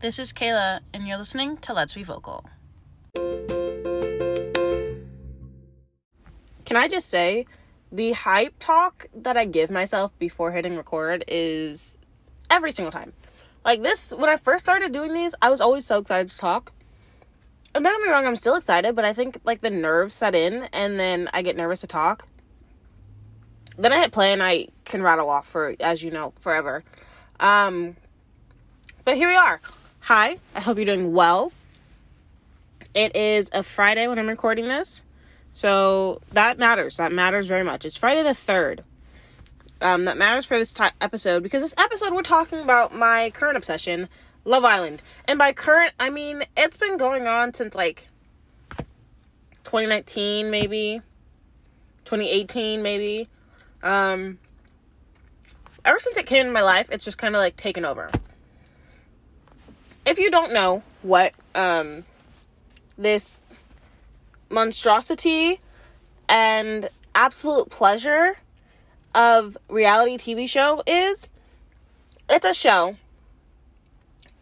This is Kayla, and you're listening to Let's Be Vocal. Can I just say, the hype talk that I give myself before hitting record is every single time. Like this, when I first started doing these, I was always so excited to talk. And don't get me wrong, I'm still excited, but I think like the nerves set in, and then I get nervous to talk. Then I hit play, and I can rattle off for, as you know, forever. Um, but here we are. Hi, I hope you're doing well. It is a Friday when I'm recording this. So that matters. That matters very much. It's Friday the 3rd. Um, that matters for this t- episode because this episode we're talking about my current obsession, Love Island. And by current, I mean it's been going on since like 2019, maybe 2018, maybe. Um, ever since it came in my life, it's just kind of like taken over. If you don't know what um, this monstrosity and absolute pleasure of reality TV show is, it's a show.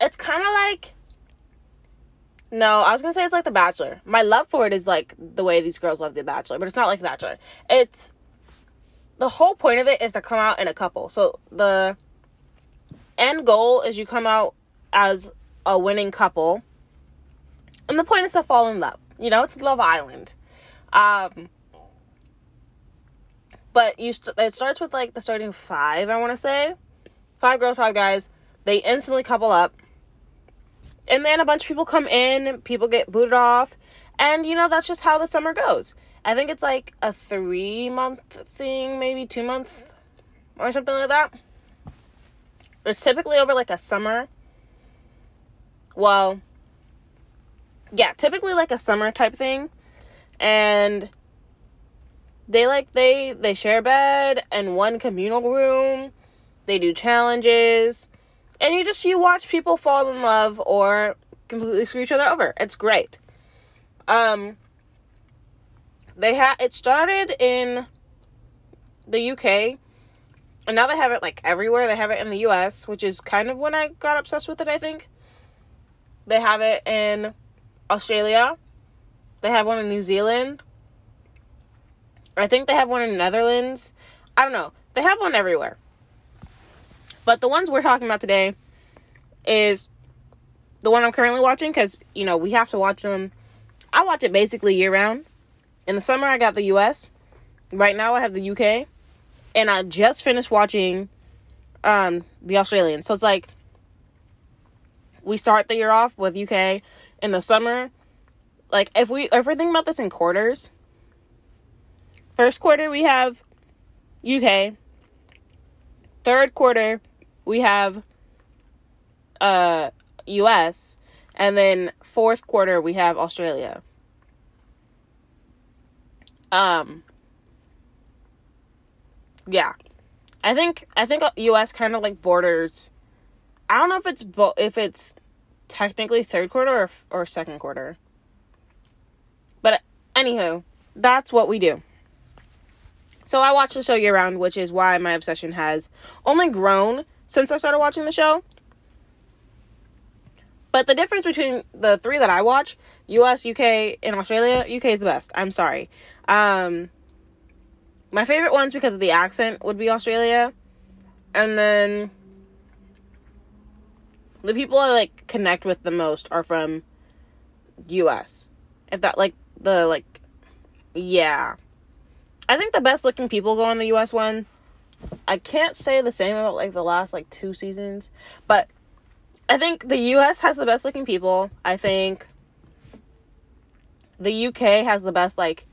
It's kind of like no, I was gonna say it's like The Bachelor. My love for it is like the way these girls love The Bachelor, but it's not like The Bachelor. It's the whole point of it is to come out in a couple. So the end goal is you come out as a winning couple, and the point is to fall in love. You know, it's Love Island. Um, but you st- it starts with like the starting five. I want to say five girls, five guys. They instantly couple up, and then a bunch of people come in. People get booted off, and you know that's just how the summer goes. I think it's like a three month thing, maybe two months or something like that. It's typically over like a summer. Well, yeah, typically like a summer type thing. And they like they they share a bed and one communal room. They do challenges. And you just you watch people fall in love or completely screw each other over. It's great. Um they had it started in the UK and now they have it like everywhere. They have it in the US, which is kind of when I got obsessed with it, I think. They have it in Australia. They have one in New Zealand. I think they have one in the Netherlands. I don't know. They have one everywhere. But the ones we're talking about today is the one I'm currently watching because, you know, we have to watch them. I watch it basically year round. In the summer, I got the US. Right now, I have the UK. And I just finished watching um, the Australian. So it's like we start the year off with UK in the summer. Like if we if we're thinking about this in quarters, first quarter we have UK. Third quarter we have uh US and then fourth quarter we have Australia. Um yeah. I think I think US kind of like borders I don't know if it's bo- if it's technically third quarter or, or second quarter. But anywho, that's what we do. So I watch the show year round, which is why my obsession has only grown since I started watching the show. But the difference between the three that I watch, US, UK, and Australia, UK is the best. I'm sorry. Um my favorite ones because of the accent would be Australia. And then the people I like connect with the most are from US. If that like the like yeah. I think the best looking people go on the US one. I can't say the same about like the last like two seasons, but I think the US has the best looking people. I think the UK has the best like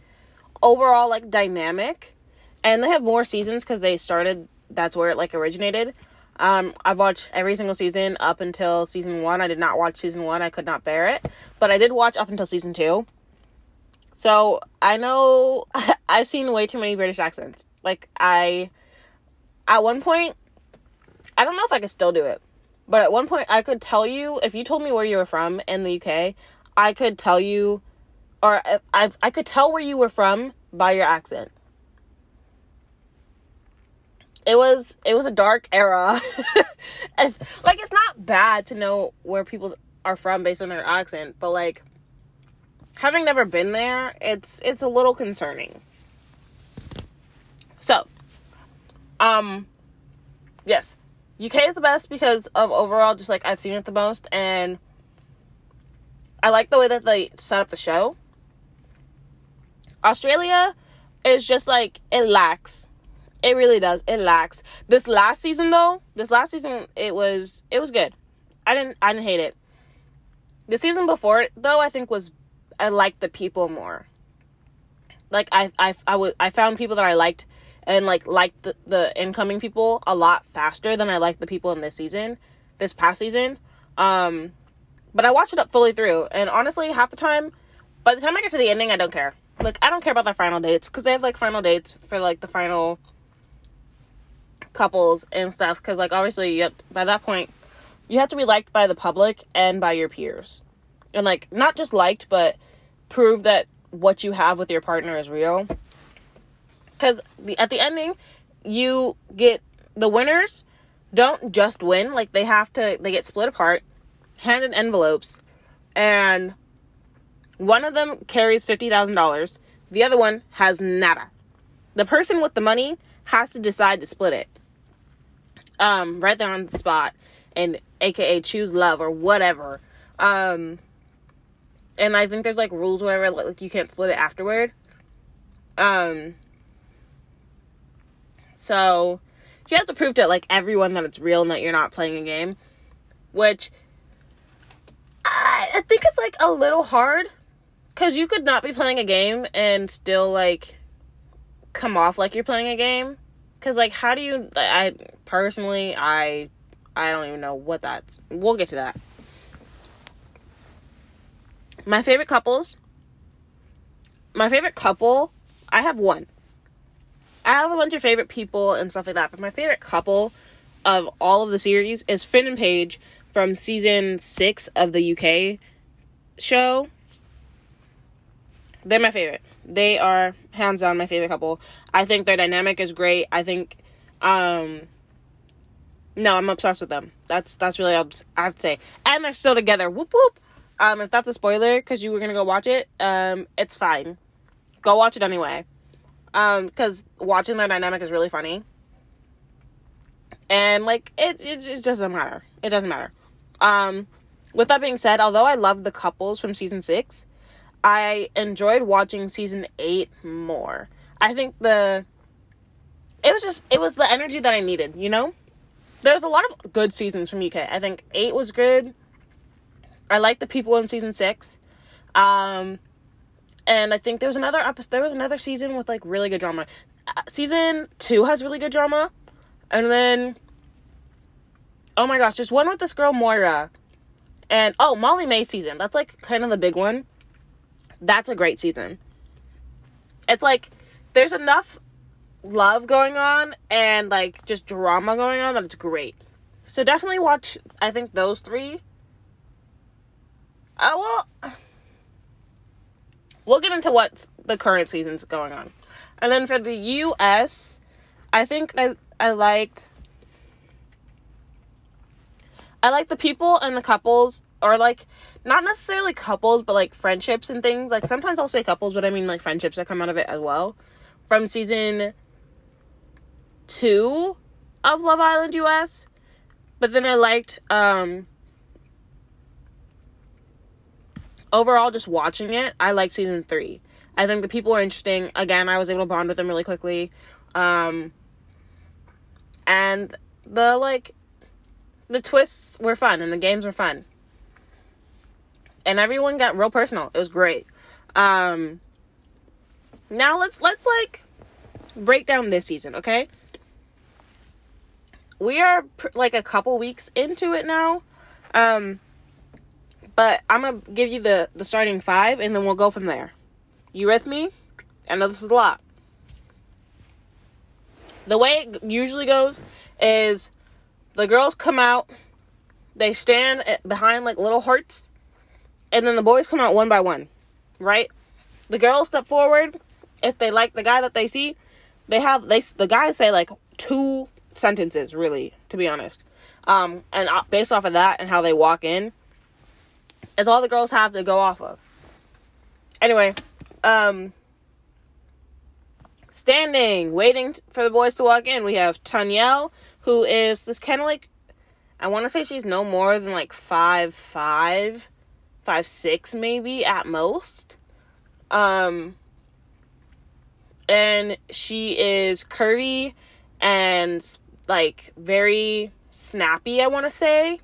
overall like dynamic and they have more seasons cuz they started that's where it like originated. Um, I've watched every single season up until season one. I did not watch season one. I could not bear it. But I did watch up until season two. So I know I've seen way too many British accents. Like I at one point I don't know if I could still do it. But at one point I could tell you if you told me where you were from in the UK, I could tell you or I I could tell where you were from by your accent. It was it was a dark era. and, like it's not bad to know where people are from based on their accent, but like having never been there, it's it's a little concerning. So, um yes, UK is the best because of overall just like I've seen it the most and I like the way that they set up the show. Australia is just like it lacks. It really does. It lacks. This last season though, this last season it was it was good. I didn't I didn't hate it. The season before though I think was I liked the people more. Like I I I would I found people that I liked and like liked the, the incoming people a lot faster than I liked the people in this season, this past season. Um but I watched it up fully through and honestly half the time by the time I get to the ending I don't care. Like I don't care about their final dates cuz they have like final dates for like the final couples and stuff cuz like obviously you have, by that point you have to be liked by the public and by your peers. And like not just liked but prove that what you have with your partner is real. The, at the ending you get the winners don't just win, like they have to they get split apart, handed envelopes and one of them carries $50,000. The other one has nada. The person with the money has to decide to split it. Um, right there on the spot. And aka choose love or whatever. Um, and I think there's like rules, whatever, like you can't split it afterward. Um, so you have to prove to like everyone that it's real and that you're not playing a game, which I, I think it's like a little hard because you could not be playing a game and still like come off like you're playing a game. Because like, how do you? I personally, I I don't even know what that's. We'll get to that. My favorite couples. My favorite couple. I have one. I have a bunch of favorite people and stuff like that, but my favorite couple of all of the series is Finn and Paige from season six of the UK show. They're my favorite. They are hands down my favorite couple. I think their dynamic is great. I think um no, I'm obsessed with them. That's that's really I have to say. And they're still together. Whoop whoop. Um if that's a spoiler cuz you were to go watch it, um it's fine. Go watch it anyway. Um cuz watching their dynamic is really funny. And like it, it it doesn't matter. It doesn't matter. Um with that being said, although I love the couples from season 6, I enjoyed watching season 8 more. I think the it was just it was the energy that I needed, you know? There's a lot of good seasons from UK. I think 8 was good. I like the people in season 6. Um and I think there was another episode there was another season with like really good drama. Uh, season 2 has really good drama. And then oh my gosh, there's one with this girl Maura. And oh, Molly-Mae season. That's like kind of the big one that's a great season. It's like there's enough love going on and like just drama going on that it's great. So definitely watch I think those three. Uh, well we'll get into what the current season's going on. And then for the US, I think I I liked I like the people and the couples or like not necessarily couples, but like friendships and things. Like sometimes I'll say couples, but I mean like friendships that come out of it as well. From season two of Love Island US. But then I liked um overall just watching it, I like season three. I think the people are interesting. Again, I was able to bond with them really quickly. Um and the like the twists were fun and the games were fun and everyone got real personal. It was great. Um, now let's let's like break down this season, okay? We are pr- like a couple weeks into it now. Um, but I'm gonna give you the the starting five, and then we'll go from there. You with me? I know this is a lot. The way it usually goes is the girls come out, they stand behind like little hearts and then the boys come out one by one, right? The girls step forward if they like the guy that they see. They have they the guys say like two sentences, really, to be honest. Um, and uh, based off of that and how they walk in, it's all the girls have to go off of. Anyway, um, standing, waiting for the boys to walk in, we have Tanyel, who is this kind of like, I want to say she's no more than like five five, five six maybe at most. Um, and she is curvy and like very snappy, I want to say.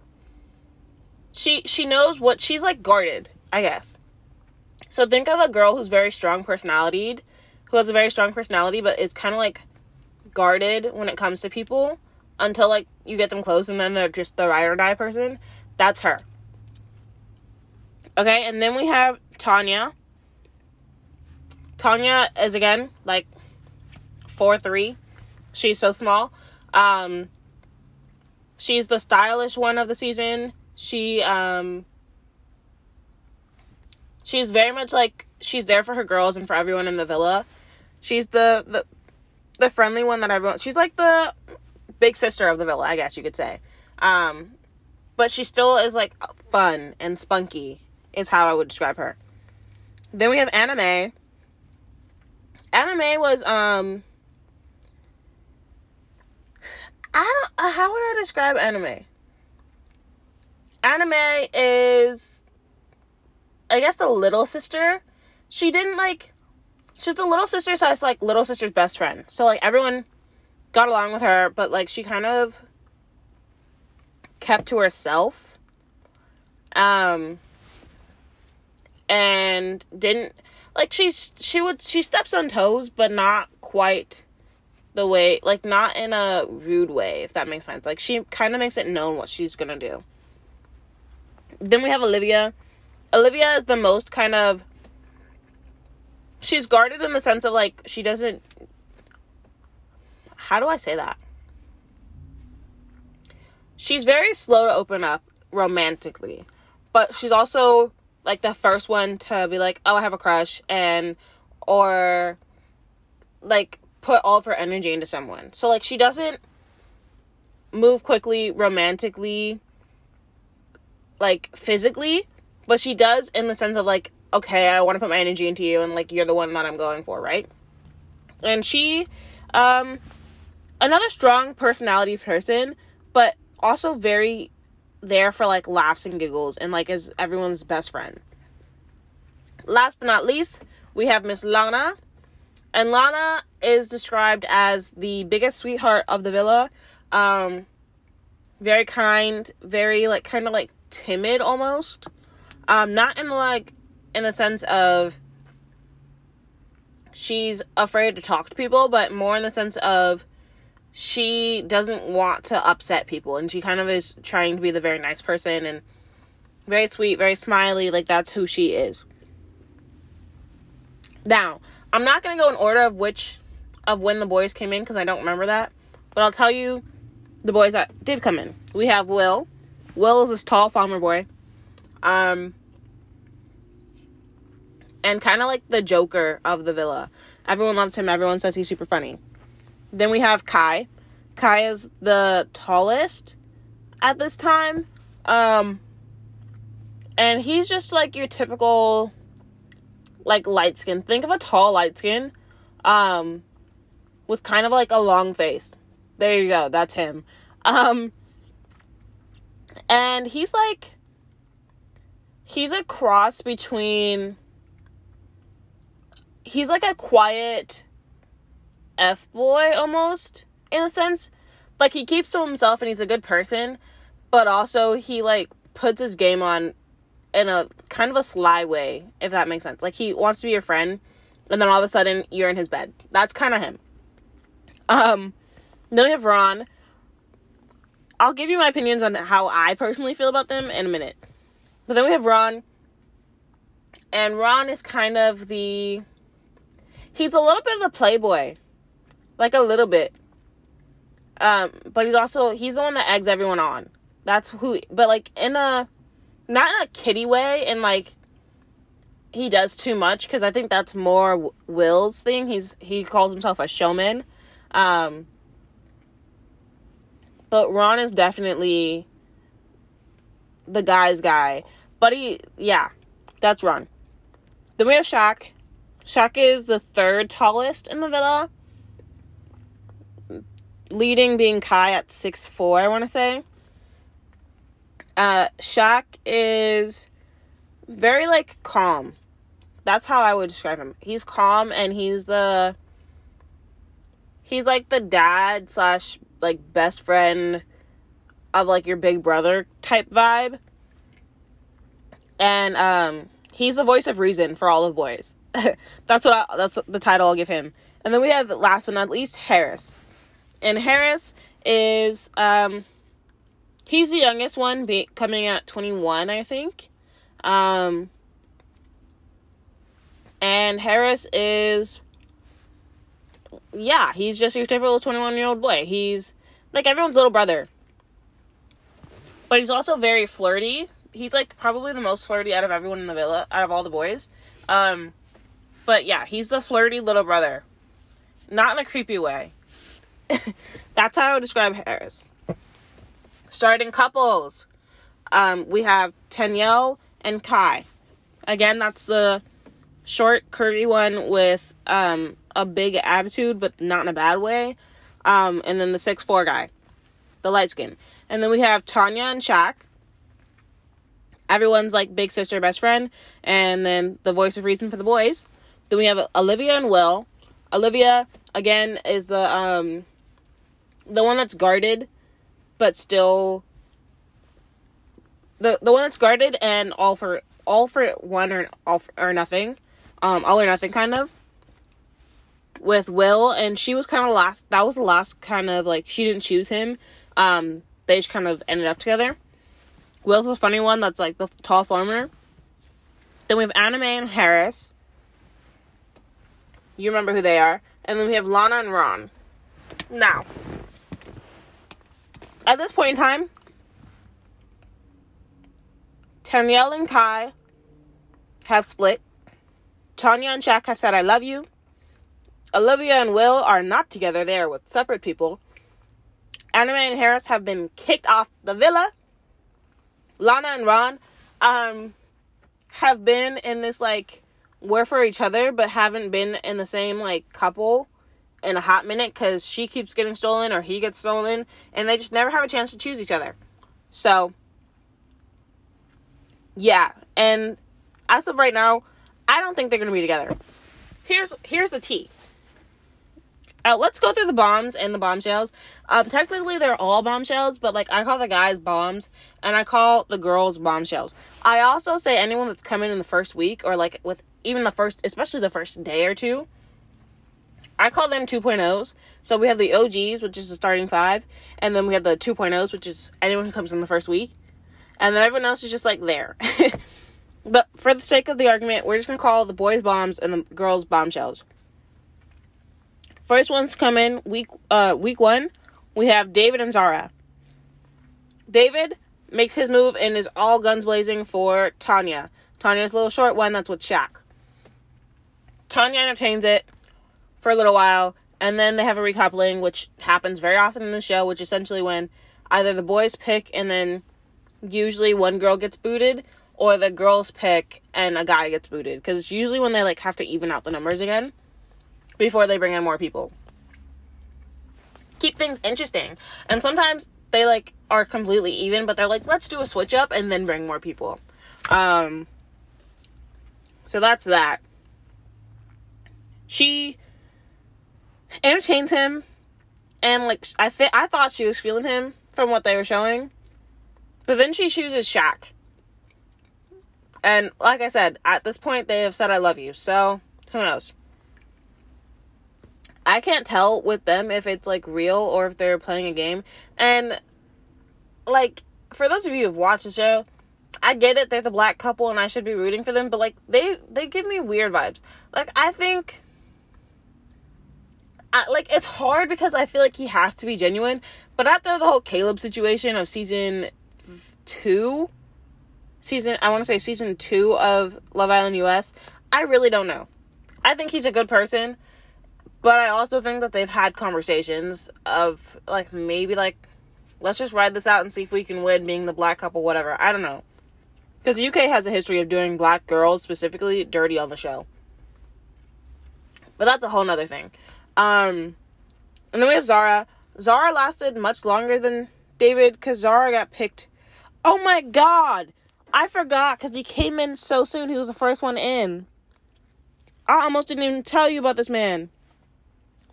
She she knows what she's like guarded, I guess. So think of a girl who's very strong personality, who has a very strong personality but is kind of like guarded when it comes to people until like you get them close and then they're just the ride or die person. That's her. Okay, and then we have Tanya. Tanya is again like four three. She's so small. Um, she's the stylish one of the season. She um she's very much like she's there for her girls and for everyone in the villa. She's the the the friendly one that everyone she's like the big sister of the villa, I guess you could say. Um but she still is like fun and spunky is how I would describe her. Then we have Anna-May. Anna-May was um I don't uh, how would I describe Anna-May? Anna-May is I guess the little sister. She didn't like she's the little sister so it's like little sister's best friend. So like everyone got along with her, but like she kind of kept to herself. Um and didn't like she's she would she steps on toes but not quite the way like not in a rude way if that makes sense. Like she kind of makes it known what she's gonna do. Then we have olivia. Olivia is the most kind of she's guarded in the sense of like she doesn't how do i say that? She's very slow to open up romantically but she's also like the first one to be like oh i have a crush and or like put all of her energy into someone. So like she doesn't move quickly romantically like physically, but she does in the sense of like okay, I want to put my energy into you and like you're the one that I'm going for, right? And she um another strong personality person, but also very there for like laughs and giggles and like is everyone's best friend. Last but not least, we have Miss Lana and Lana is described as the biggest sweetheart of the villa. Um, very kind, very like kind of like timid almost. Um, not in like in the sense of she's afraid to talk to people, but more in the sense of she doesn't want to upset people and she kind of is trying to be the very nice person and very sweet, very smiley, like that's who she is. Now, I'm not gonna go in order of which of when the boys came in because I don't remember that. But I'll tell you the boys that did come in. We have Will. Will is this tall farmer boy. Um and kind of like the Joker of the villa. Everyone loves him. Everyone says he's super funny. Then we have Kai. Kai is the tallest at this time. Um and he's just like your typical like light skin. Think of a tall light skin, um, with kind of like a long face. There you go. That's him. Um, and he's like, he's a cross between. He's like a quiet F boy almost, in a sense. Like he keeps to himself and he's a good person, but also he like puts his game on in a kind of a sly way, if that makes sense. Like he wants to be your friend, and then all of a sudden you're in his bed. That's kind of him. Um, then we have Ron. I'll give you my opinions on how I personally feel about them in a minute. But then we have Ron. And Ron is kind of the he's a little bit of the playboy. Like a little bit. Um, but he's also he's the one that eggs everyone on. That's who but like in a not in a kitty way and like he does too much because I think that's more Will's thing. He's he calls himself a showman. Um But Ron is definitely the guy's guy. But he, yeah, that's Ron. Then we have Shaq. Shaq is the third tallest in the villa. Leading being Kai at six four, I want to say. Uh, Shaq is very like calm. That's how I would describe him. He's calm and he's the he's like the dad slash like best friend of like your big brother type vibe. And um he's the voice of reason for all the boys. that's what I, that's the title I'll give him. And then we have last but not least Haris. And Haris is um he's the youngest one be, coming at 21 I think. Um and Haris is yeah, he's just your typical 21 year old boy. He's like everyone's little brother. But he's also very flirty. He's like probably the most flirty out of everyone in the villa, out of all the boys. Um, but yeah, he's the flirty little brother. Not in a creepy way. That's how I would describe Haris. Starting couples. Um, we have Tanyel and Kai. Again, that's the short, curvy one with um, a big attitude, but not in a bad way. Um, and then the six four guy, the light skin. And then we have Tanya and Shaq. Everyone's like big sister, best friend, and then the voice of reason for the boys. Then we have Olivia and Will. Olivia again is the um the one that's guarded, but still the the one that's guarded and all for all for one or all for, or nothing, um all or nothing kind of with Will, and she was kind of last. That was the last kind of like she didn't choose him. Um, they just kind of ended up together. Will's the funny one that's like the tall farmer. Then we have Anna-May and Haris. You remember who they are. And then we have Lana and Ron. Now, at this point in time, Tanyel and Kai have split. Tanya and Shaq have said, I love you. Olivia and Will are not together, they are with separate people. Anna-May and Haris have been kicked off the villa. Lana and Ron um have been in this like we're for each other but haven't been in the same like couple in a hot minute cuz she keeps getting stolen or he gets stolen and they just never have a chance to choose each other. So yeah, and as of right now, I don't think they're going to be together. Here's here's the tea. Uh, let's go through the bombs and the bombshells. Um, technically, they're all bombshells, but like I call the guys bombs and I call the girls bombshells. I also say anyone that's coming in the first week or like with even the first, especially the first day or two, I call them 2.0s. So we have the OGs, which is the starting five, and then we have the 2.0s, which is anyone who comes in the first week, and then everyone else is just like there. but for the sake of the argument, we're just gonna call the boys bombs and the girls bombshells. First one's coming week uh week one. We have David and Zara. David makes his move and is all guns blazing for Tanya. Tanya's little short one that's with Shaq. Tanya entertains it for a little while, and then they have a recoupling, which happens very often in the show, which essentially when either the boys pick and then usually one girl gets booted, or the girls pick and a guy gets booted. Because it's usually when they like have to even out the numbers again before they bring in more people. Keep things interesting. And sometimes they like are completely even, but they're like, let's do a switch up and then bring more people. Um so that's that. She entertains him and like I think I thought she was feeling him from what they were showing. But then she chooses Shaq. And like I said, at this point they have said I love you. So, who knows? I can't tell with them if it's like real or if they're playing a game. And like for those of you who've watched the show, I get it, they're the black couple and I should be rooting for them, but like they they give me weird vibes. Like I think I, like it's hard because I feel like he has to be genuine, but after the whole Caleb situation of season 2 season I want to say season 2 of Love Island US, I really don't know. I think he's a good person. But I also think that they've had conversations of like maybe like let's just ride this out and see if we can win being the black couple, whatever. I don't know. Because the UK has a history of doing black girls specifically dirty on the show. But that's a whole nother thing. Um, and then we have Zara. Zara lasted much longer than David because Zara got picked. Oh my god! I forgot because he came in so soon. He was the first one in. I almost didn't even tell you about this man.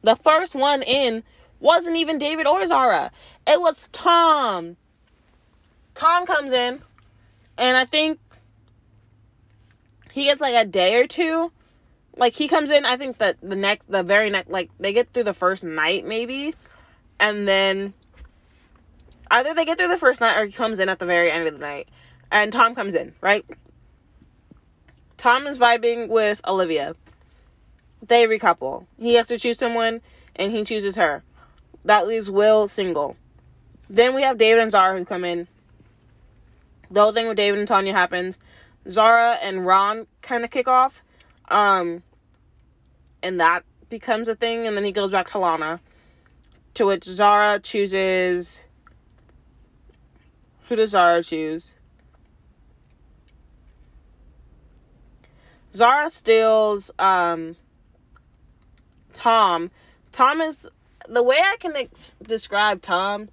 The first one in wasn't even David or Zara. It was Tom. Tom comes in, and I think he gets like a day or two. Like he comes in, I think that the next, the very next, like they get through the first night maybe, and then either they get through the first night or he comes in at the very end of the night, and Tom comes in, right? Tom is vibing with Olivia. They recouple. He has to choose someone, and he chooses her. That leaves Will single. Then we have David and Zara who come in. The whole thing with David and Tanya happens. Zara and Ron kind of kick off. Um, and that becomes a thing, and then he goes back to Lana. To which Zara chooses. Who does Zara choose? Zara steals um, Tom. Tom is the way I can ex- describe Tom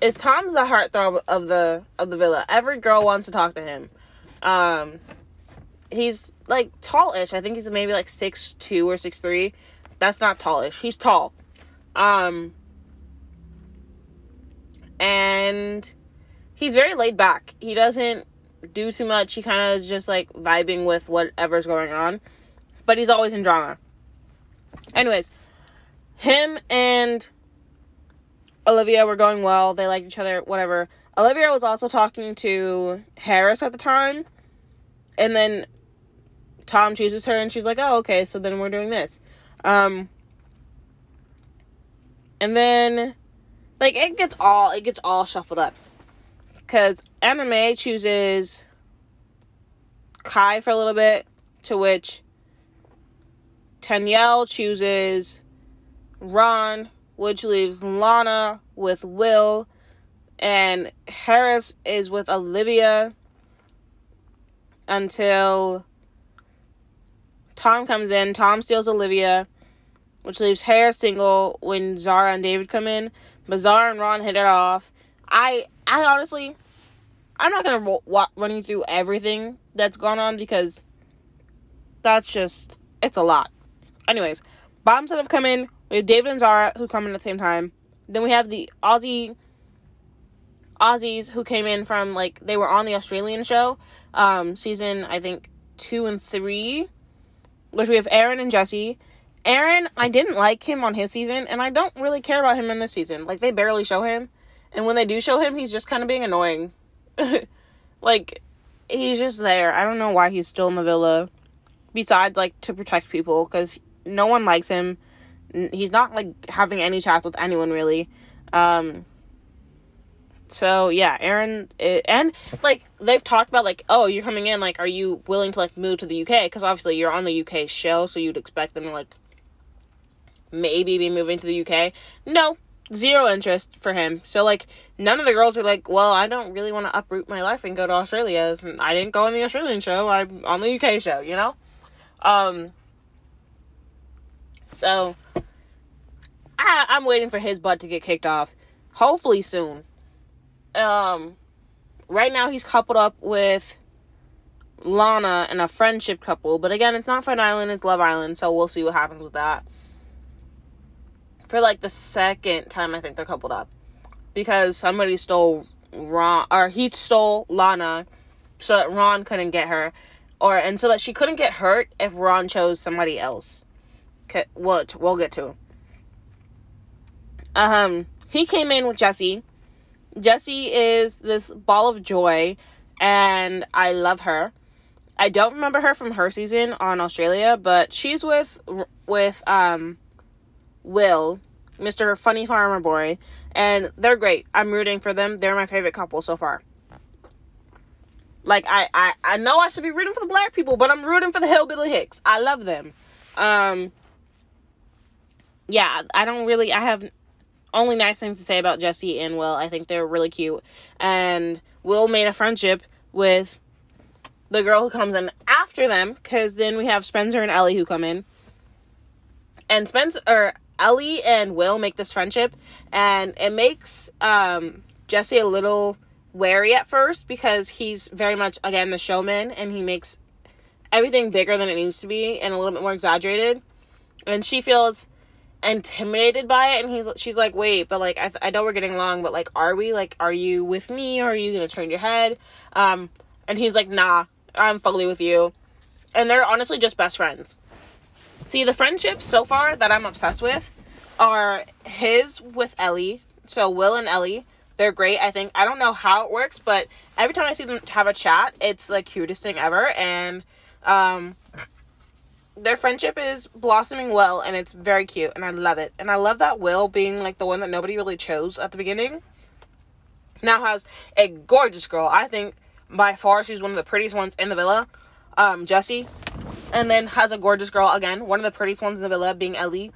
is Tom's the heartthrob of the of the villa. Every girl wants to talk to him. Um, he's like tallish. I think he's maybe like six two or six three. That's not tallish. He's tall. Um, and he's very laid back. He doesn't do too much. He kind of is just like vibing with whatever's going on, but he's always in drama. Anyways, him and Olivia were going well. They liked each other, whatever. Olivia was also talking to Haris at the time. And then Tom chooses her and she's like, "Oh, okay, so then we're doing this." Um and then like it gets all it gets all shuffled up. Anna-May chooses Kai for a little bit, to which Tanyel chooses Ron, which leaves Lana with Will, and Haris is with Olivia until Tom comes in. Tom steals Olivia, which leaves Haris single when Zara and David come in. But Zara and Ron hit it off. I, I honestly, I'm not gonna ro- run you through everything that's gone on because that's just it's a lot. Anyways, bottoms that have come in. We have David and Zara who come in at the same time. Then we have the Aussie Aussies who came in from like they were on the Australian show, um, season I think two and three, which we have Aaron and Jessie. Aaron, I didn't like him on his season, and I don't really care about him in this season. Like they barely show him, and when they do show him, he's just kind of being annoying. like he's just there. I don't know why he's still in the villa, besides like to protect people, because no one likes him. He's not like having any chats with anyone really. Um, so yeah, Aaron it, and like they've talked about like, oh, you're coming in. Like, are you willing to like move to the UK? Because obviously you're on the UK show, so you'd expect them to like maybe be moving to the UK. No, zero interest for him. So like none of the girls are like, well, I don't really want to uproot my life and go to Australia. I didn't go on the Australian show. I'm on the UK show. You know. Um. So I, I'm waiting for his butt to get kicked off. Hopefully soon um right now he's coupled up with Lana and a friendship couple, but again, it's not Fun Island, it's Love Island, so we'll see what happens with that. For like the second time, I think they're coupled up because somebody stole Ron, or he stole Lana, so that Ron couldn't get her, or and so that she couldn't get hurt if Ron chose somebody else. Okay, what we'll get to. Um, he came in with Jessie Jessie is this ball of joy, and I love her. I don't remember her from her season on Australia, but she's with with um Will, Mr. Funny Farmer Boy, and they're great. I'm rooting for them. They're my favorite couple so far. Like I, I, I know I should be rooting for the black people, but I'm rooting for the hillbilly hicks. I love them. Um yeah, I don't really I have only nice things to say about Jessie and Will. I think they're really cute. And Will made a friendship with the girl who comes in after them because then we have Spencer and Ellie who come in. And Spencer or Ellie and Will make this friendship and it makes um, Jessie a little wary at first because he's very much again the showman and he makes everything bigger than it needs to be and a little bit more exaggerated. And she feels intimidated by it and he's she's like wait but like I, I know we're getting along but like are we? Like are you with me? Or are you gonna turn your head? Um and he's like nah i'm fully with you. And they're honestly just best friends. See the friendships so far that i'm obsessed with are his with ellie. So will and ellie they're great i think. I don't know how it works but every time i see them have a chat it's the cutest thing ever and um their friendship is blossoming well and it's very cute and I love it. And I love that Will being like the one that nobody really chose at the beginning now has a gorgeous girl. I think by far she's one of the prettiest ones in the villa. Um, Jessie. And then has a gorgeous girl again, one of the prettiest ones in the villa being Ellie.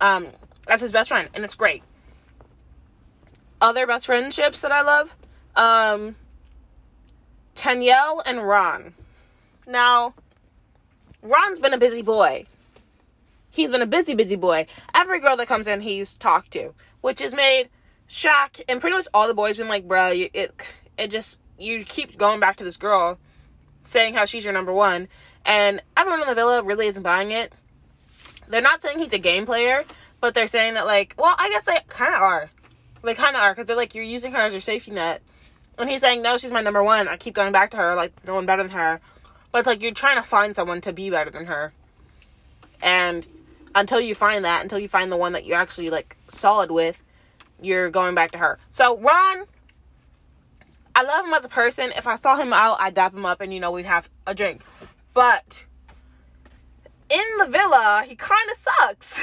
Um, as his best friend, and it's great. Other best friendships that I love, um, and Ron. Now, Ron's been a busy boy. He's been a busy, busy boy. Every girl that comes in, he's talked to, which has made Shaq and pretty much all the boys been like, bro, you, it, it just, you keep going back to this girl saying how she's your number one, and everyone in the villa really isn't buying it. They're not saying he's a game player, but they're saying that, like, well, I guess they kind of are. They kind of are, because they're like, you're using her as your safety net. And he's saying, no, she's my number one. I keep going back to her, like, no one better than her. But like you're trying to find someone to be better than her. And until you find that, until you find the one that you're actually like solid with, you're going back to her. So Ron, I love him as a person. If I saw him out, I'd dap him up and you know we'd have a drink. But in the villa, he kind of sucks.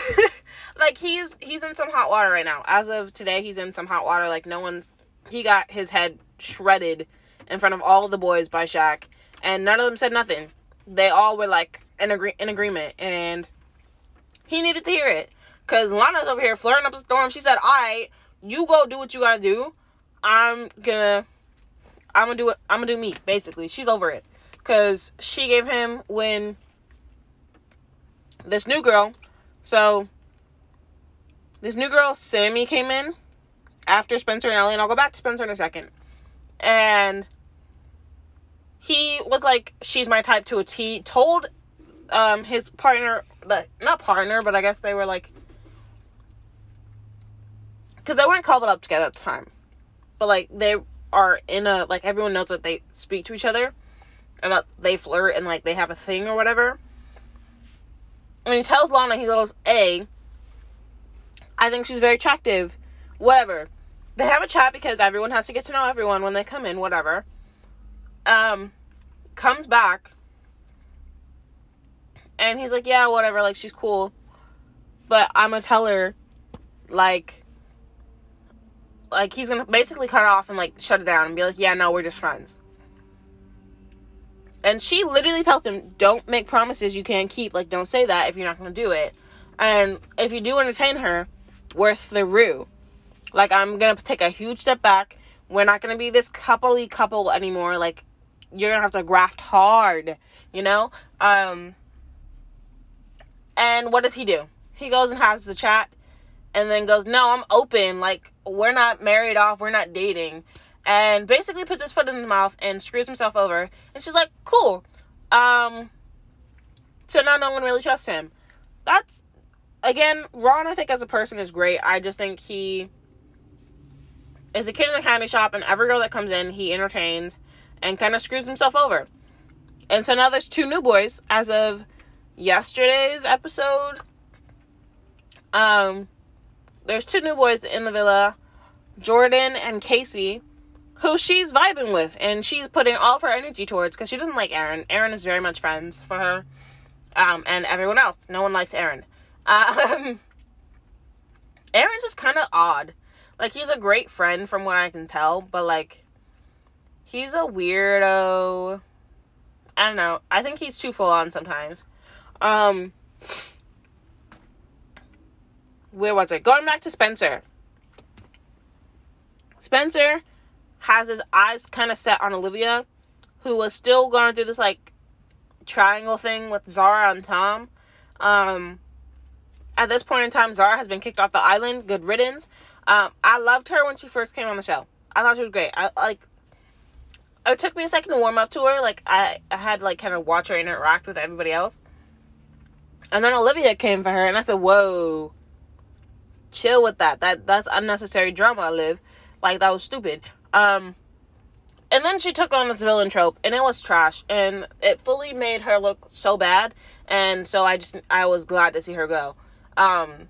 like he's he's in some hot water right now. As of today, he's in some hot water. Like no one's he got his head shredded in front of all the boys by Shaq and none of them said nothing. They all were like in agree in agreement, and he needed to hear it because Lana's over here flirting up a storm. She said, "All right, you go do what you gotta do. I'm gonna, I'm gonna do it. I'm gonna do me." Basically, she's over it because she gave him when this new girl. So this new girl, Samie, came in after Spencer and Ellie, and I'll go back to Spencer in a second. And he was like, she's my type to a T. Told um, his partner, not partner, but I guess they were like, because they weren't coupled up together at the time, but like they are in a like everyone knows that they speak to each other and that they flirt and like they have a thing or whatever. And he tells Lana, he goes, "A, I think she's very attractive. Whatever." They have a chat because everyone has to get to know everyone when they come in, whatever um, comes back and he's like, yeah, whatever, like she's cool, but I'm gonna tell her, like, like he's gonna basically cut off and like shut it down and be like, yeah, no, we're just friends. And she literally tells him, don't make promises you can't keep. Like, don't say that if you're not gonna do it. And if you do entertain her, worth the rue. Like, I'm gonna take a huge step back. We're not gonna be this coupley couple anymore. Like, you're gonna have to graft hard, you know? Um and what does he do? He goes and has the chat and then goes, No, I'm open, like we're not married off, we're not dating. And basically puts his foot in the mouth and screws himself over. And she's like, Cool. Um so now no one really trusts him. That's again, Ron I think as a person is great. I just think he is a kid in a candy shop and every girl that comes in he entertains and kind of screws himself over. And so now there's two new boys as of yesterday's episode. Um, there's two new boys in the villa, Jordan and Casey, who she's vibing with, and she's putting all of her energy towards because she doesn't like Aaron. Aaron is very much friends for her, um, and everyone else. No one likes Aaron. Um, Aaron's just kind of odd. Like he's a great friend from what I can tell, but like he's a weirdo. I don't know. I think he's too full on sometimes. Um where was it? Going back to Spencer. Spencer has his eyes kind of set on Olivia, who was still going through this like triangle thing with Zara and Tom. Um, at this point in time, Zara has been kicked off the island. Good riddance. Um, I loved her when she first came on the show. I thought she was great. I like. It took me a second to warm up to her. Like I, I had like kind of watch her interact with everybody else. And then Olivia came for her, and I said, "Whoa, chill with that. That that's unnecessary drama, Liv. Like that was stupid." Um, and then she took on this villain trope, and it was trash, and it fully made her look so bad. And so I just I was glad to see her go. Um,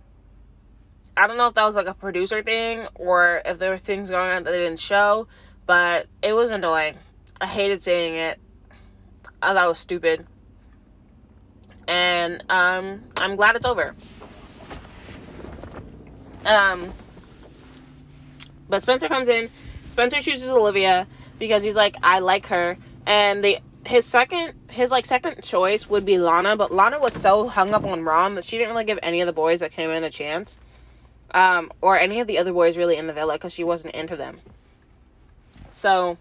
I don't know if that was like a producer thing or if there were things going on that they didn't show, but it was annoying. I hated saying it. I thought it was stupid. And um, I'm glad it's over. Um, but Spencer comes in. Spencer chooses Olivia because he's like, I like her. And the his second his like second choice would be Lana, but Lana was so hung up on Ron that she didn't really give any of the boys that came in a chance. Um, or any of the other boys really in the villa because she wasn't into them. So,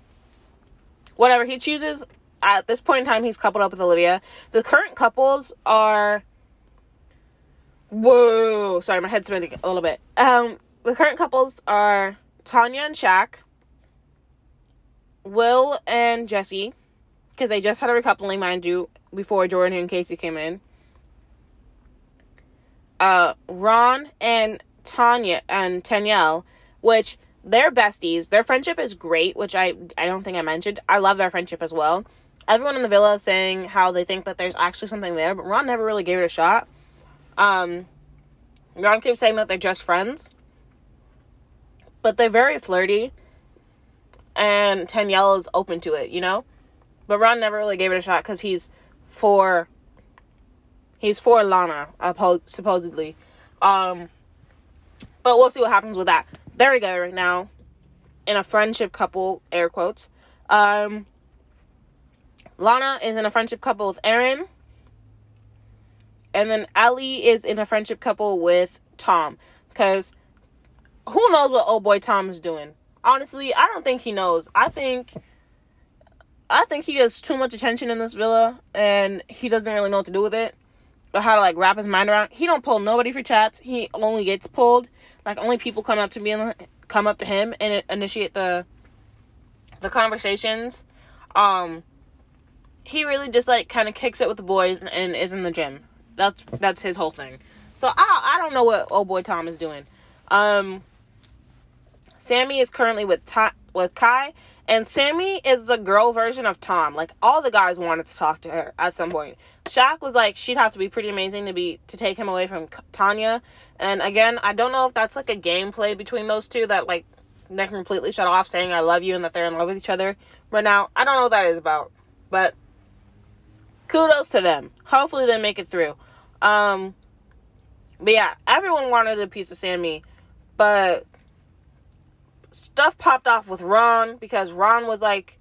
whatever he chooses, at this point in time, he's coupled up with Olivia. The current couples are. Whoa! Sorry, my head's spinning a little bit. Um, the current couples are Tanya and Shaq, Will and Jessie, because they just had a recoupling, mind you, before Jordan and Casey came in. Uh, Ron and Tanya and Tanyel, which they're besties. Their friendship is great, which I I don't think I mentioned. I love their friendship as well. Everyone in the villa is saying how they think that there's actually something there, but Ron never really gave it a shot. Um, Ron keeps saying that they're just friends, but they're very flirty, and Tanyel is open to it, you know. But Ron never really gave it a shot because he's for he's for Lana, supposedly. Um, but we'll see what happens with that. They're together right now in a friendship couple, air quotes. Um, Lana is in a friendship couple with Aaron. And then Ellie is in a friendship couple with Tom. Because who knows what old boy Tom is doing? Honestly, I don't think he knows. I think I think he gets too much attention in this villa and he doesn't really know what to do with it how to like wrap his mind around. He don't pull nobody for chats. He only gets pulled. Like only people come up to me and come up to him and initiate the the conversations. Um, he really just like kind of kicks it with the boys and, is in the gym. That's that's his whole thing. So I I don't know what old boy Tom is doing. Um, Samie is currently with Ta- with Kai and Samie is the girl version of Tom. Like all the guys wanted to talk to her at some point. Shaq was like she'd have to be pretty amazing to be to take him away from Tanya. And again, I don't know if that's like a gameplay between those two that like they can completely shut off saying I love you and that they're in love with each other right now. I don't know what that is about. But kudos to them. Hopefully they make it through. Um but yeah, everyone wanted a piece of Samie, but stuff popped off with Ron because Ron was like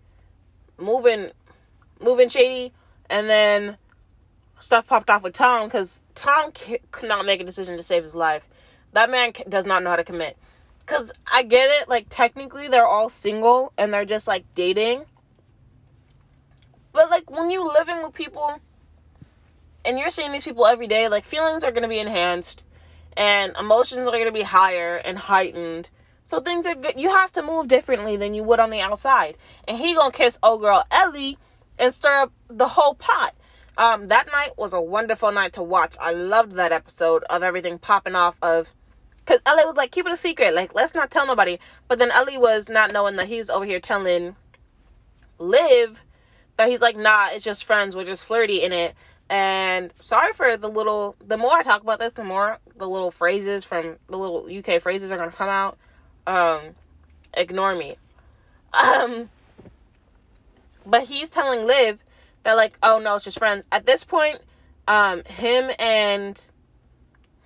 moving moving shady and then stuff popped off with Tom because Tom could not make a decision to save his life. That man does not know how to commit. Because I get it, like, technically they're all single and they're just like dating. But, like, when you living with people and you're seeing these people every day, like, feelings are going to be enhanced and emotions are going to be higher and heightened so things are good. You have to move differently than you would on the outside. And he gonna kiss old girl Ellie and stir up the whole pot. Um, that night was a wonderful night to watch. I loved that episode of everything popping off of because Ellie was like, keep it a secret. Like, let's not tell nobody. But then Ellie was not knowing that he was over here telling Liv that he's like, nah, it's just friends. We're just flirty in it. And sorry for the little, the more I talk about this, the more the little phrases from the little UK phrases are going to come out um, ignore me. Um, but he's telling Liv that like, oh no, it's just friends. At this point, um, him and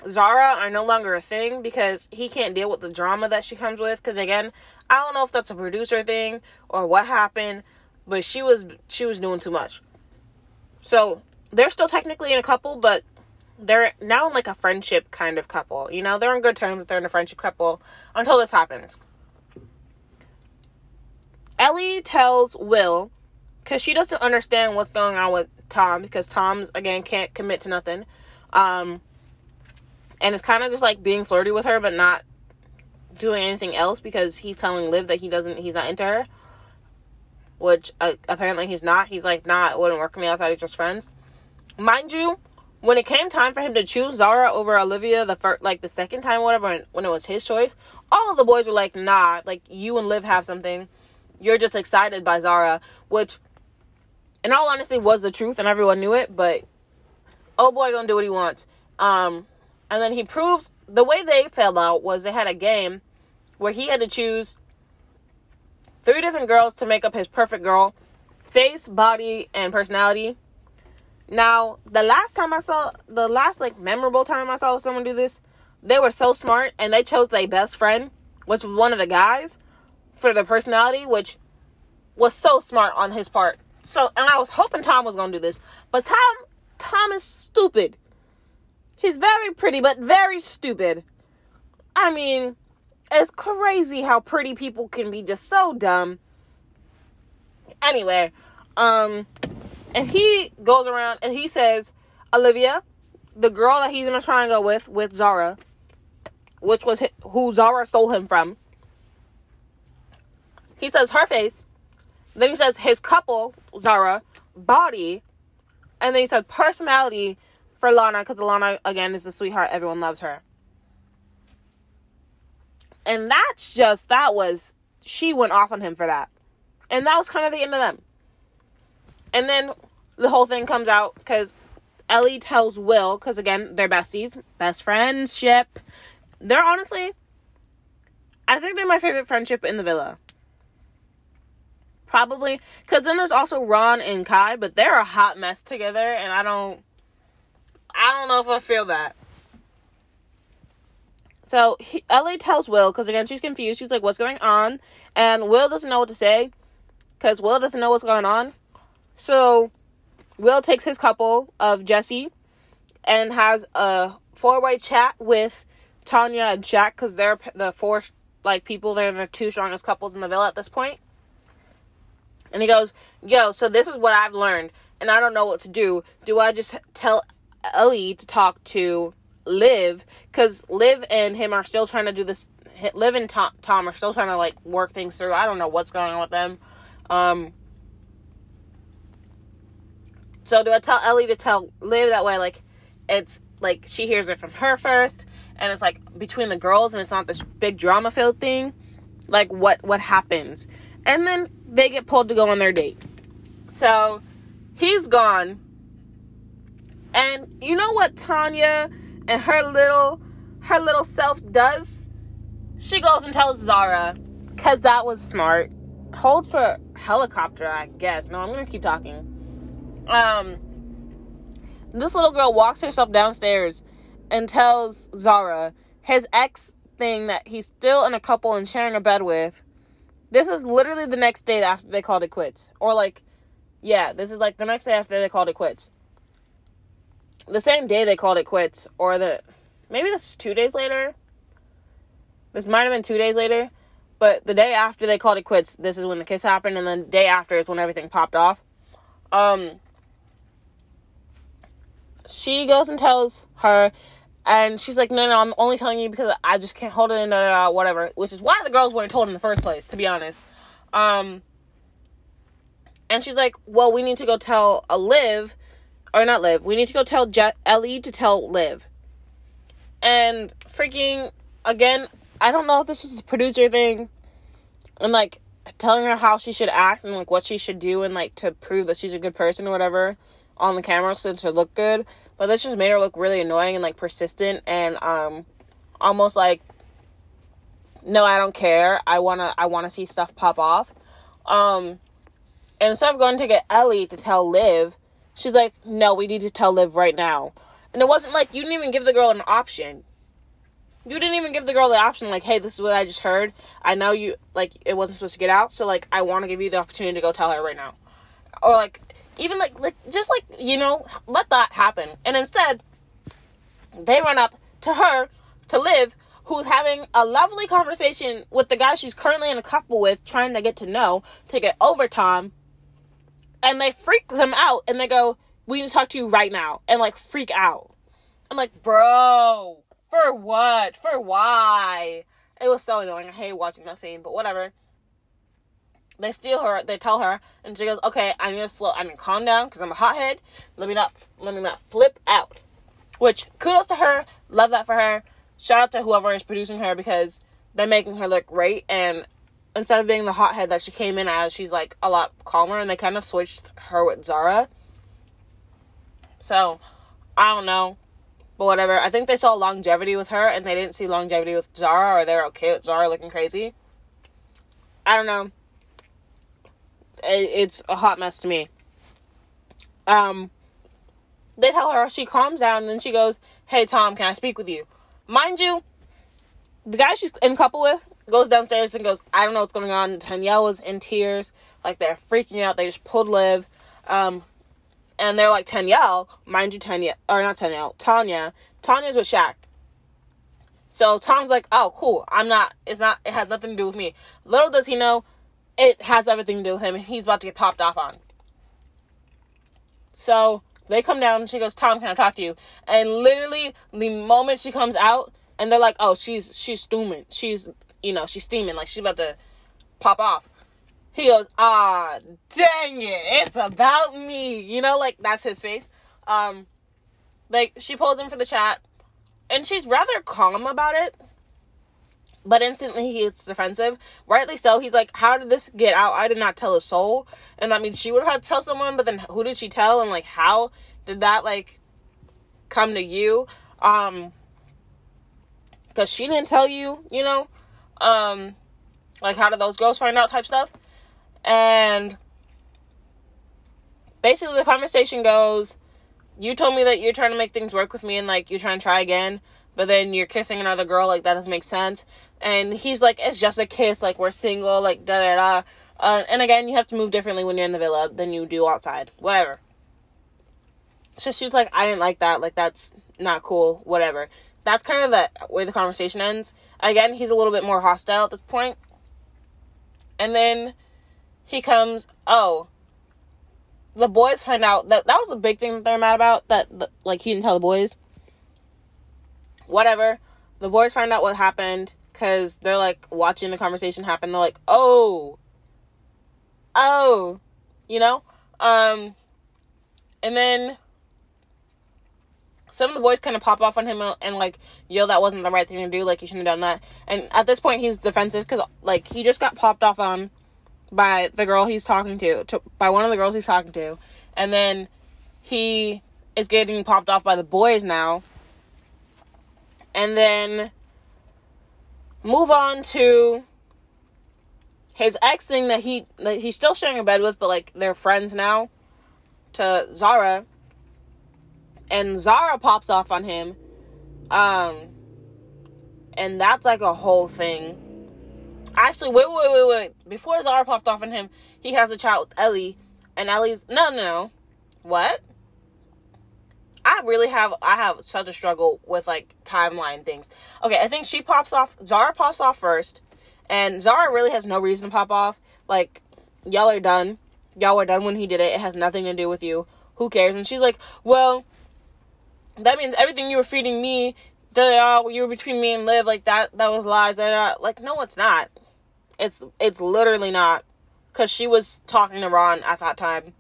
Zara are no longer a thing because he can't deal with the drama that she comes with. Because again, I don't know if that's a producer thing or what happened, but she was she was doing too much. So they're still technically in a couple, but they're now in like a friendship kind of couple. You know, they're on good terms, they're in a friendship couple until this happens. Ellie tells Will because she doesn't understand what's going on with Tom because Tom's again can't commit to nothing. Um, and it's kind of just like being flirty with her, but not doing anything else because he's telling Liv that he doesn't, he's not into her, which uh, apparently he's not. He's like, nah, wouldn't work for me outside of just friends. Mind you, when it came time for him to choose Zara over Olivia, the first, like the second time, whatever, when it was his choice, all of the boys were like, nah, like you and Liv have something. You're just excited by Zara, which, in all honesty, was the truth, and everyone knew it. But oh boy, gonna do what he wants. Um, and then he proves the way they fell out was they had a game where he had to choose three different girls to make up his perfect girl face, body, and personality. Now, the last time I saw, the last like memorable time I saw someone do this, they were so smart and they chose their best friend, which was one of the guys, for their personality, which was so smart on his part. So, and I was hoping Tom was gonna do this, but Tom, Tom is stupid. He's very pretty, but very stupid. I mean, it's crazy how pretty people can be just so dumb. Anyway, um, and he goes around and he says, Olivia, the girl that he's in a triangle with, with Zara, which was who Zara stole him from. He says her face. Then he says his couple, Zara, body. And then he said personality for Lana because Lana again is a sweetheart. Everyone loves her. And that's just that was she went off on him for that. And that was kind of the end of them. And then the whole thing comes out because Ellie tells Will, because again, they're besties, best friendship. They're honestly, I think they're my favorite friendship in the villa. Probably. Because then there's also Ron and Kai, but they're a hot mess together, and I don't. I don't know if I feel that. So he, Ellie tells Will because again she's confused. She's like, "What's going on?" And Will doesn't know what to say because Will doesn't know what's going on. So Will takes his couple of Jessie and has a four-way chat with Tanya and Shaq because they're the four like people. They're the two strongest couples in the villa at this point. And he goes, "Yo, so this is what I've learned, and I don't know what to do. Do I just tell Ellie to talk to Liv because Liv and him are still trying to do this. Liv and Tom, Tom are still trying to like work things through. I don't know what's going on with them. Um, so do I tell Ellie to tell Liv that way? Like, it's like she hears it from her first, and it's like between the girls, and it's not this big drama filled thing. Like, what what happens? And then they get pulled to go on their date. So he's gone and you know what Tanya and her little her little self does? She goes and tells Zara cuz that was smart. Hold for helicopter, I guess. No, I'm to keep talking. Um this little girl walks herself downstairs and tells Zara his ex thing that he's still in a couple and sharing a bed with. This is literally the next day after they called it quits. Or like yeah, this is like the next day after they called it quits the same day they called it quits, or the maybe this is two days later. This might have been two days later, but the day after they called it quits, this is when the kiss happened, and the day after is when everything popped off. Um, she goes and tells her, and she's like, "No, no, I'm only telling you because I just can't hold it in, uh, whatever." Which is why the girls weren't told in the first place, to be honest. Um, and she's like, "Well, we need to go tell a Liv." or not Liv. We need to go tell Je- Ellie to tell Liv. And freaking again, I don't know if this was a producer thing, and like telling her how she should act and like what she should do and like to prove that she's a good person or whatever on the camera so to look good. But this just made her look really annoying and like persistent and um almost like no, I don't care. I wanna I wanna see stuff pop off. Um and instead of going to get Ellie to tell Liv, She's like, no, we need to tell Liv right now. And it wasn't like you didn't even give the girl an option. You didn't even give the girl the option, like, hey, this is what I just heard. I know you, like, it wasn't supposed to get out, so, like, I want to give you the opportunity to go tell her right now. Or, like, even, like, like, just, like, you know, let that happen. And instead, they run up to her, to Liv, who's having a lovely conversation with the guy she's currently in a couple with, trying to get to know to get over Tom. And they freak them out and they go, We need to talk to you right now. And like freak out. I'm like, Bro, for what? For why? It was so annoying. I hate watching that scene, but whatever. They steal her. They tell her, and she goes, "Okay, I need to slow. I need to calm down because I'm a hothead. Let me not. Let me not flip out." Which kudos to her. Love that for her. Shout out to whoever is producing her because they're making her look great. And instead of being the hothead that she came in as, she's like a lot calmer. And they kind of switched her with Zara. So I don't know. But whatever. I think they saw longevity with her and they didn't see longevity with Zara or they're okay with Zara looking crazy. I don't know. It's a hot mess to me. Um, they tell her she calms down and then she goes, Hey Tom, can I speak with you? Mind you, the guy she's in couple with goes downstairs and goes, I don't know what's going on. Tanyel was in tears, like they're freaking out. They just pulled Liv. Um, and they're like, Tanyel, mind you, Tanya, or not Tanyel, Tanya. Tanya's with Shaq. So Tom's like, oh, cool. I'm not, it's not, it has nothing to do with me. Little does he know, it has everything to do with him, and he's about to get popped off on. So they come down, and she goes, Tom, can I talk to you? And literally, the moment she comes out, and they're like, oh, she's, she's steaming. She's, you know, she's steaming, like she's about to pop off. He goes, ah, dang it, it's about me. You know, like that's his face. Um, like she pulls him for the chat, and she's rather calm about it. But instantly he gets defensive. Rightly so. He's like, How did this get out? I did not tell a soul. And that means she would have had to tell someone, but then who did she tell? And like how did that like come to you? Um because she didn't tell you, you know? Um like how did those girls find out type stuff? And basically the conversation goes, You told me that you're trying to make things work with me and like you're trying to try again but then you're kissing another girl, like that doesn't make sense. And he's like, it's just a kiss, like we're single, like da da da. Uh, and again, you have to move differently when you're in the villa than you do outside. Whatever. So she's like, I didn't like that. Like that's not cool. Whatever. That's kind of the way the conversation ends. Again, he's a little bit more hostile at this point. And then he comes. Oh, the boys find out that that was a big thing that they're mad about. That, that like he didn't tell the boys whatever. The boys find out what happened because they're like watching the conversation happen. They're like, oh, oh, you know? Um, and then some of the boys kind of pop off on him and, like, yo, that wasn't the right thing to do. Like, you shouldn't have done that. And at this point, he's defensive because, like, he just got popped off on by the girl he's talking to, to, by one of the girls he's talking to. And then he is getting popped off by the boys now and then move on to his ex thing that he that he's still sharing a bed with, but like they're friends now. To Zara, and Zara pops off on him, um, and that's like a whole thing. Actually, wait, wait, wait, wait. Before Zara popped off on him, he has a chat with Ellie, and Ellie's no, no, no. What? I really have I have such a struggle with like timeline things. Okay, I think she pops off Zara pops off first, and Zara really has no reason to pop off. Like, y'all are done. Y'all were done when he did it. It has nothing to do with you. Who cares? And she's like, Well, that means everything you were feeding me, da you were between me and Liv, like that that was lies. Da, da. Like, no, it's not. It's it's literally not. Cause she was talking to Ron at that time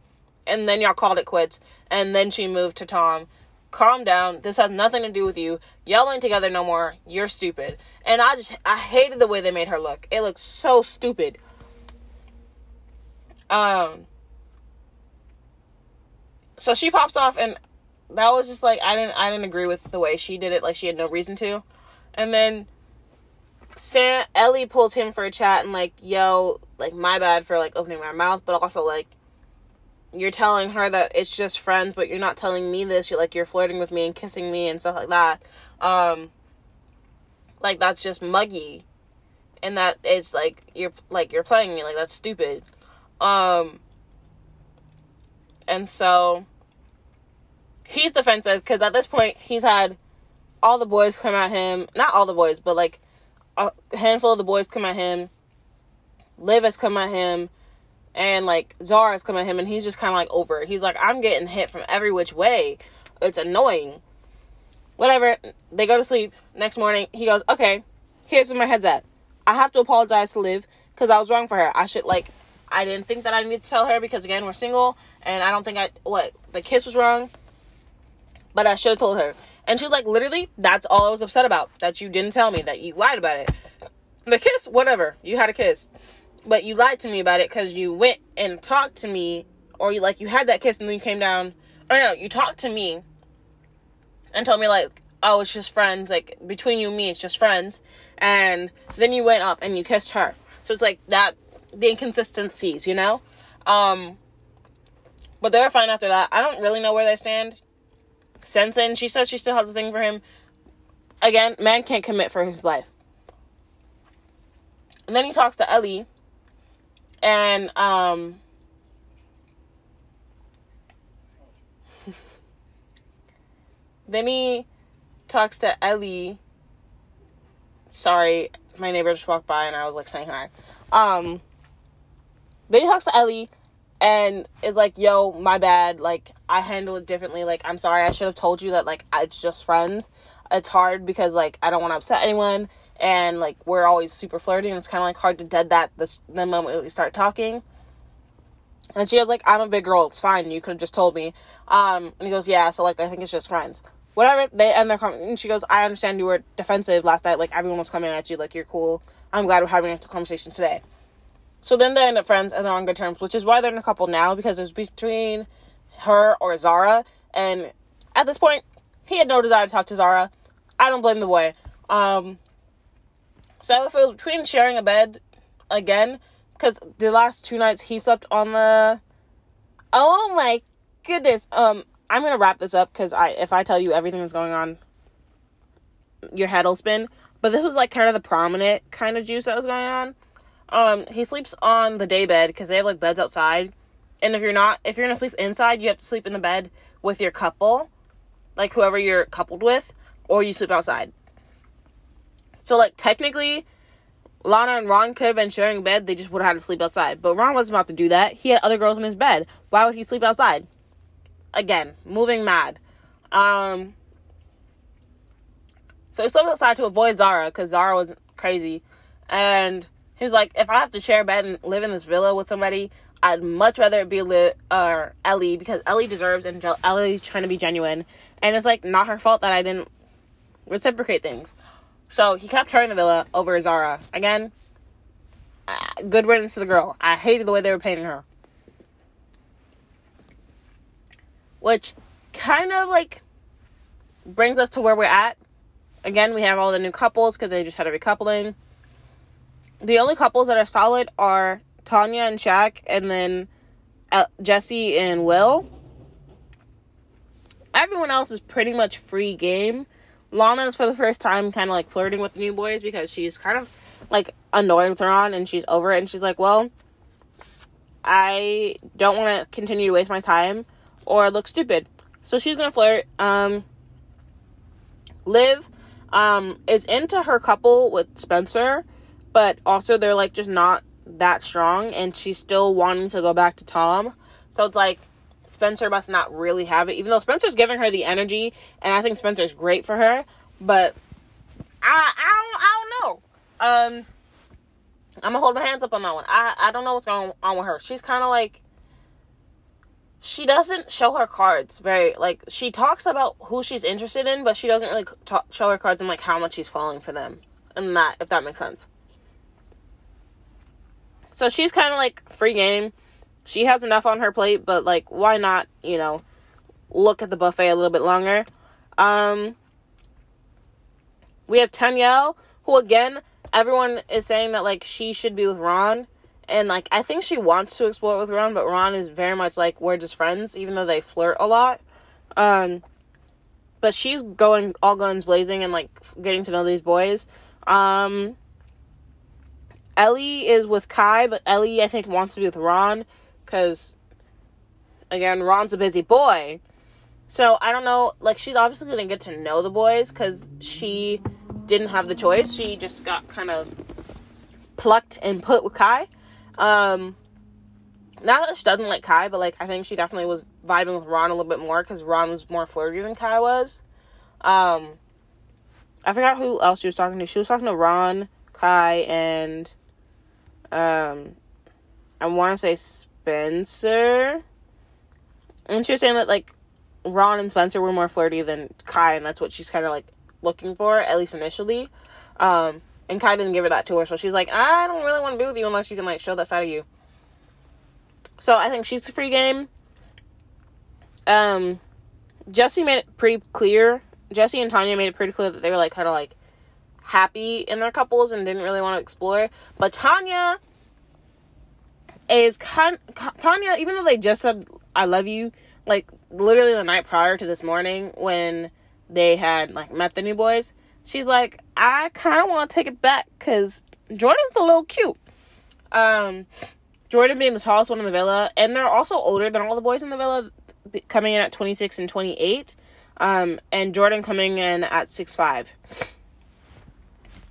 and then y'all called it quits and then she moved to Tom. Calm down. This has nothing to do with you. Y'all ain't together no more. You're stupid. And I just I hated the way they made her look. It looked so stupid. Um so she pops off and that was just like I didn't I didn't agree with the way she did it like she had no reason to. And then Sam Ellie pulled him for a chat and like, yo, like my bad for like opening my mouth, but also like you're telling her that it's just friends, but you're not telling me this. You're like you're flirting with me and kissing me and stuff like that. Um like that's just muggy. And that it's like you're like you're playing me like that's stupid. Um and so he's defensive cuz at this point he's had all the boys come at him. Not all the boys, but like a handful of the boys come at him. Liv has come at him. And like Zara has come at him and he's just kinda like over it. He's like, I'm getting hit from every which way. It's annoying. Whatever. They go to sleep. Next morning, he goes, Okay, here's where my head's at. I have to apologize to Liv because I was wrong for her. I should like I didn't think that I needed to tell her because again we're single and I don't think I what the kiss was wrong. But I should have told her. And she's like, literally, that's all I was upset about. That you didn't tell me, that you lied about it. The kiss, whatever. You had a kiss. But you lied to me about it because you went and talked to me, or you like you had that kiss and then you came down. Or no, you talked to me and told me like, oh, it's just friends. Like between you and me, it's just friends. And then you went up and you kissed her. So it's like that the inconsistencies, you know? Um but they were fine after that. I don't really know where they stand. Since then, she says she still has a thing for him. Again, man can't commit for his life. And then he talks to Ellie. And um then he talks to Ellie. Sorry, my neighbor just walked by and I was like saying hi. Um then he talks to Ellie and is like, yo, my bad. Like, I handle it differently. Like, I'm sorry. I should have told you that, like, it's just friends. It's hard because, like, I don't want to upset anyone. And, like, we're always super flirty. And it's kind of, like, hard to dead that the, the moment we start talking. And she was like, I'm a big girl. It's fine. You could have just told me. Um, and he goes, yeah. So, like, I think it's just friends. Whatever. They end their comment. And she goes, I understand you were defensive last night. Like, everyone was coming at you. Like, you're cool. I'm glad we're having a conversation today. So then they end up friends and they're on good terms, which is why they're in a couple now because it was between her or Zara. And at this point, he had no desire to talk to Zara. I don't blame the boy. Um, so if it was between sharing a bed again, because the last two nights he slept on the. Oh my goodness. Um, I'm gonna wrap this up because I if I tell you everything that's going on, your head will spin. But this was like kind of the prominent kind of juice that was going on um he sleeps on the day bed because they have like beds outside and if you're not if you're gonna sleep inside you have to sleep in the bed with your couple like whoever you're coupled with or you sleep outside so like technically lana and ron could have been sharing a bed they just would have had to sleep outside. But ron wasn't about to do that. He had other girls in his bed. Why would he sleep outside? Again moving mad. Um so he slept outside to avoid zara because zara was crazy. And he was like, if I have to share a bed and live in this villa with somebody, I'd much rather it be li- uh, Ellie because Ellie deserves and Ellie's trying to be genuine. And it's like not her fault that I didn't reciprocate things. So he kept her in the villa over Zara. Again, uh, good riddance to the girl. I hated the way they were painting her. Which kind of like brings us to where we're at. Again, we have all the new couples because they just had a recoupling the only couples that are solid are Tanya and Shaq, and then uh, Jessie and Will. Everyone else is pretty much free game. Lana is for the first time kind of like flirting with the new boys because she's kind of like annoyed with Ron and she's over it and she's like, well, I don't want to continue to waste my time or look stupid. So she's gonna flirt. Um, Liv um, is into her couple with Spencer but also they're like just not that strong and she's still wanting to go back to Tom. So it's like Spencer must not really have it, even though Spencer's giving her the energy, and I think Spencer's great for her. But I, I don't, I don't know. Um, I'm gonna hold my hands up on that one. I, I don't know what's going on with her. She's kind of like she doesn't show her cards very like she talks about who she's interested in, but she doesn't really talk, show her cards and like how much she's falling for them, and that if that makes sense. So she's kind of like free game. She has enough on her plate, but like, why not, you know, look at the buffet a little bit longer? Um, we have Tanyel, who again, everyone is saying that like she should be with Ron. And like, I think she wants to explore with Ron, but Ron is very much like, we're just friends, even though they flirt a lot. Um, but she's going all guns blazing and like getting to know these boys. Um, Ellie is with Kai, but Ellie, I think, wants to be with Ron because, again, Ron's a busy boy. So I don't know. Like she's obviously gonna get to know the boys because she didn't have the choice. She just got kind of plucked and put with Kai. Um, not that she doesn't like Kai, but like I think she definitely was vibing with Ron a little bit more because Ron was more flirty than Kai was. Um, I forgot who else she was talking to. She was talking to Ron, Kai, and um, I want to say Spencer. And she was saying that like Ron and Spencer were more flirty than Kai, and that's what she's kind of like looking for, at least initially. Um, and Kai didn't give her that to her, so she's like, I don't really want to be with you unless you can like show that side of you. So I think she's a free game. Um, Jessie made it pretty clear. Jessie and Tanya made it pretty clear that they were like kind of like happy in their couples and didn't really want to explore. But Tanya is kind Tanya, even though they just said I love you, like literally the night prior to this morning when they had like met the new boys, she's like, I kind of want to take it back because Jordan's a little cute. Um, Jordan being the tallest one in the villa, and they're also older than all the boys in the villa, coming in at 26 and 28, um, and Jordan coming in at six five.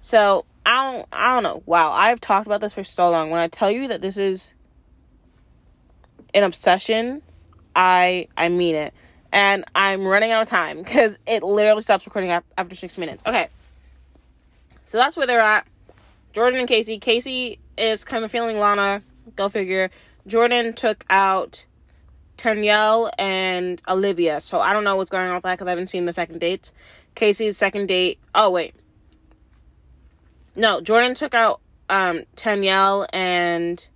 So I don't, I don't know. Wow, I've talked about this for so long. When I tell you that this is an obsession, I I mean it. And I'm running out of time because it literally stops recording after six minutes. Okay. So that's where they're at. Jordan and Casey. Casey is kind of feeling Lana. Go figure. Jordan took out Danielle and Olivia. So I don't know what's going on with that because I haven't seen the second dates. Casey's second date. Oh, wait. No, Jordan took out um Danielle and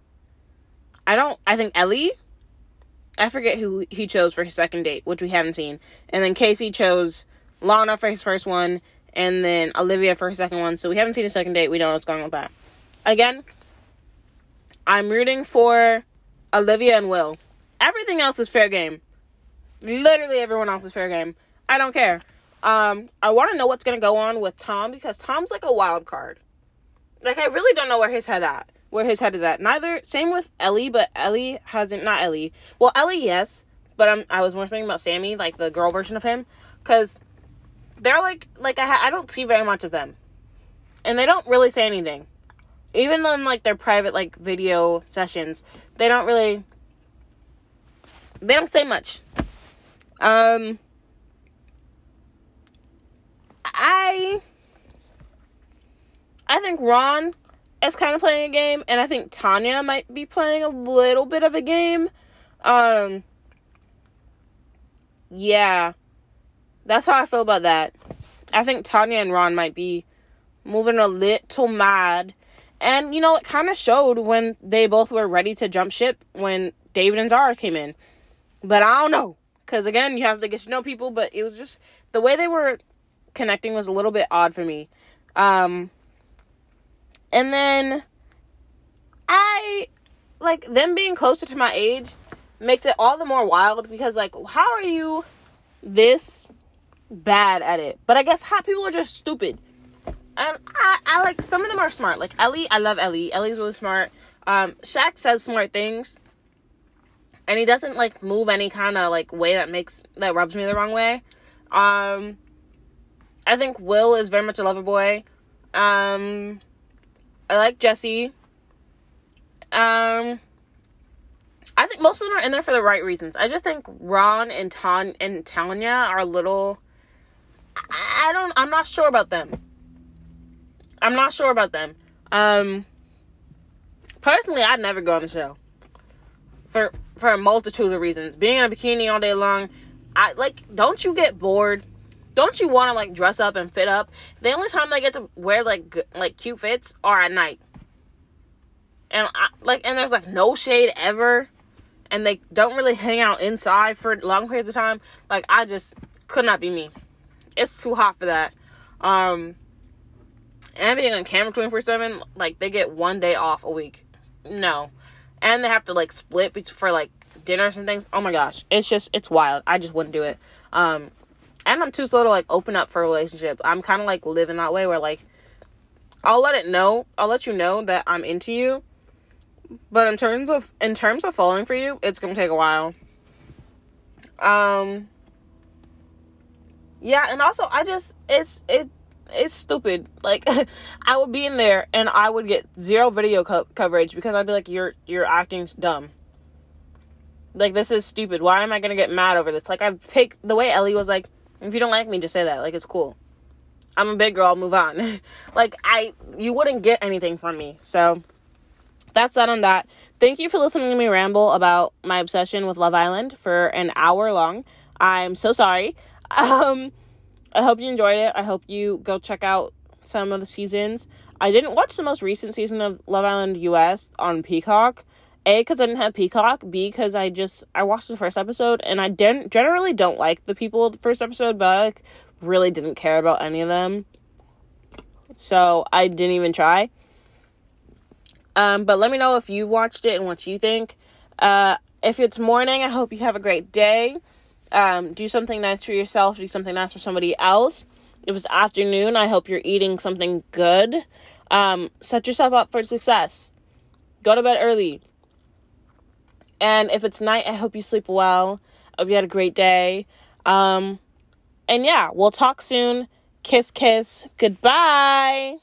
I don't I think Ellie. I forget who he chose for his second date, which we haven't seen. And then Casey chose Lana for his first one and then Olivia for her second one. So we haven't seen a second date. We don't know what's going on with that. Again, I'm rooting for Olivia and Will. Everything else is fair game. Literally everyone else is fair game. I don't care. Um, I want to know what's gonna go on with Tom because Tom's like a wild card. Like I really don't know where his head at. Where his head is at. Neither. Same with Ellie, but Ellie hasn't. Not Ellie. Well, Ellie, yes, but I'm. I was more thinking about Samie, like the girl version of him, because they're like like I ha- I don't see very much of them, and they don't really say anything. Even in like their private like video sessions, they don't really. They don't say much. Um. I. I think Ron is kind of playing a game, and I think Tanya might be playing a little bit of a game. Um. Yeah. That's how I feel about that. I think Tanya and Ron might be moving a little mad. And, you know, it kind of showed when they both were ready to jump ship when David and Zara came in. But I don't know. Because, again, you have to get to know people. But it was just the way they were connecting was a little bit odd for me. Um, and then I like them being closer to my age makes it all the more wild because, like, how are you this bad at it. But I guess hot people are just stupid. And I, I like some of them are smart. Like Ellie, I love Ellie. Ellie's really smart. Um, Shaq says smart things. And he doesn't like move any kind of like way that makes that rubs me the wrong way. Um I think Will is very much a lover boy. Um I like Jessie. Um I think most of them are in there for the right reasons. I just think Ron and Ton and Tanya are a little I don't I'm not sure about them. I'm not sure about them. Um personally I'd never go on the show. For for a multitude of reasons. Being in a bikini all day long, I like don't you get bored? Don't you want to like dress up and fit up? The only time I get to wear like like cute fits are at night. And I, like and there's like no shade ever and they don't really hang out inside for long periods of time. Like I just could not be me it's too hot for that. Um, and being on camera 24 7, like, they get one day off a week. No. And they have to, like, split for, like, dinners and things. Oh my gosh. It's just, it's wild. I just wouldn't do it. Um, and I'm too slow to, like, open up for a relationship. I'm kind of, like, living that way where, like, I'll let it know, I'll let you know that I'm into you. But in terms of, in terms of falling for you, it's gonna take a while. Um, Yeah, and also I just it's it it's stupid. Like I would be in there and I would get zero video co- coverage because I'd be like you're you're acting dumb. Like this is stupid. Why am I going to get mad over this? Like I take the way Ellie was like if you don't like me just say that. Like it's cool. I'm a big girl, I'll move on. like I you wouldn't get anything from me. So that's that on that. Thank you for listening to me ramble about my obsession with Love Island for an hour long. I'm so sorry. Um I hope you enjoyed it. I hope you go check out some of the seasons. I didn't watch the most recent season of Love Island US on Peacock. A because I didn't have Peacock. B because I just I watched the first episode and I didn't generally don't like the people the first episode, but I like, really didn't care about any of them. So I didn't even try. Um, but let me know if you watched it and what you think. Uh, if it's morning, I hope you have a great day. Um, do something nice for yourself, do something nice for somebody else. If it's afternoon, I hope you're eating something good. Um, set yourself up for success. Go to bed early. And if it's night, I hope you sleep well. I hope you had a great day. Um, and yeah, we'll talk soon. Kiss, kiss. Goodbye.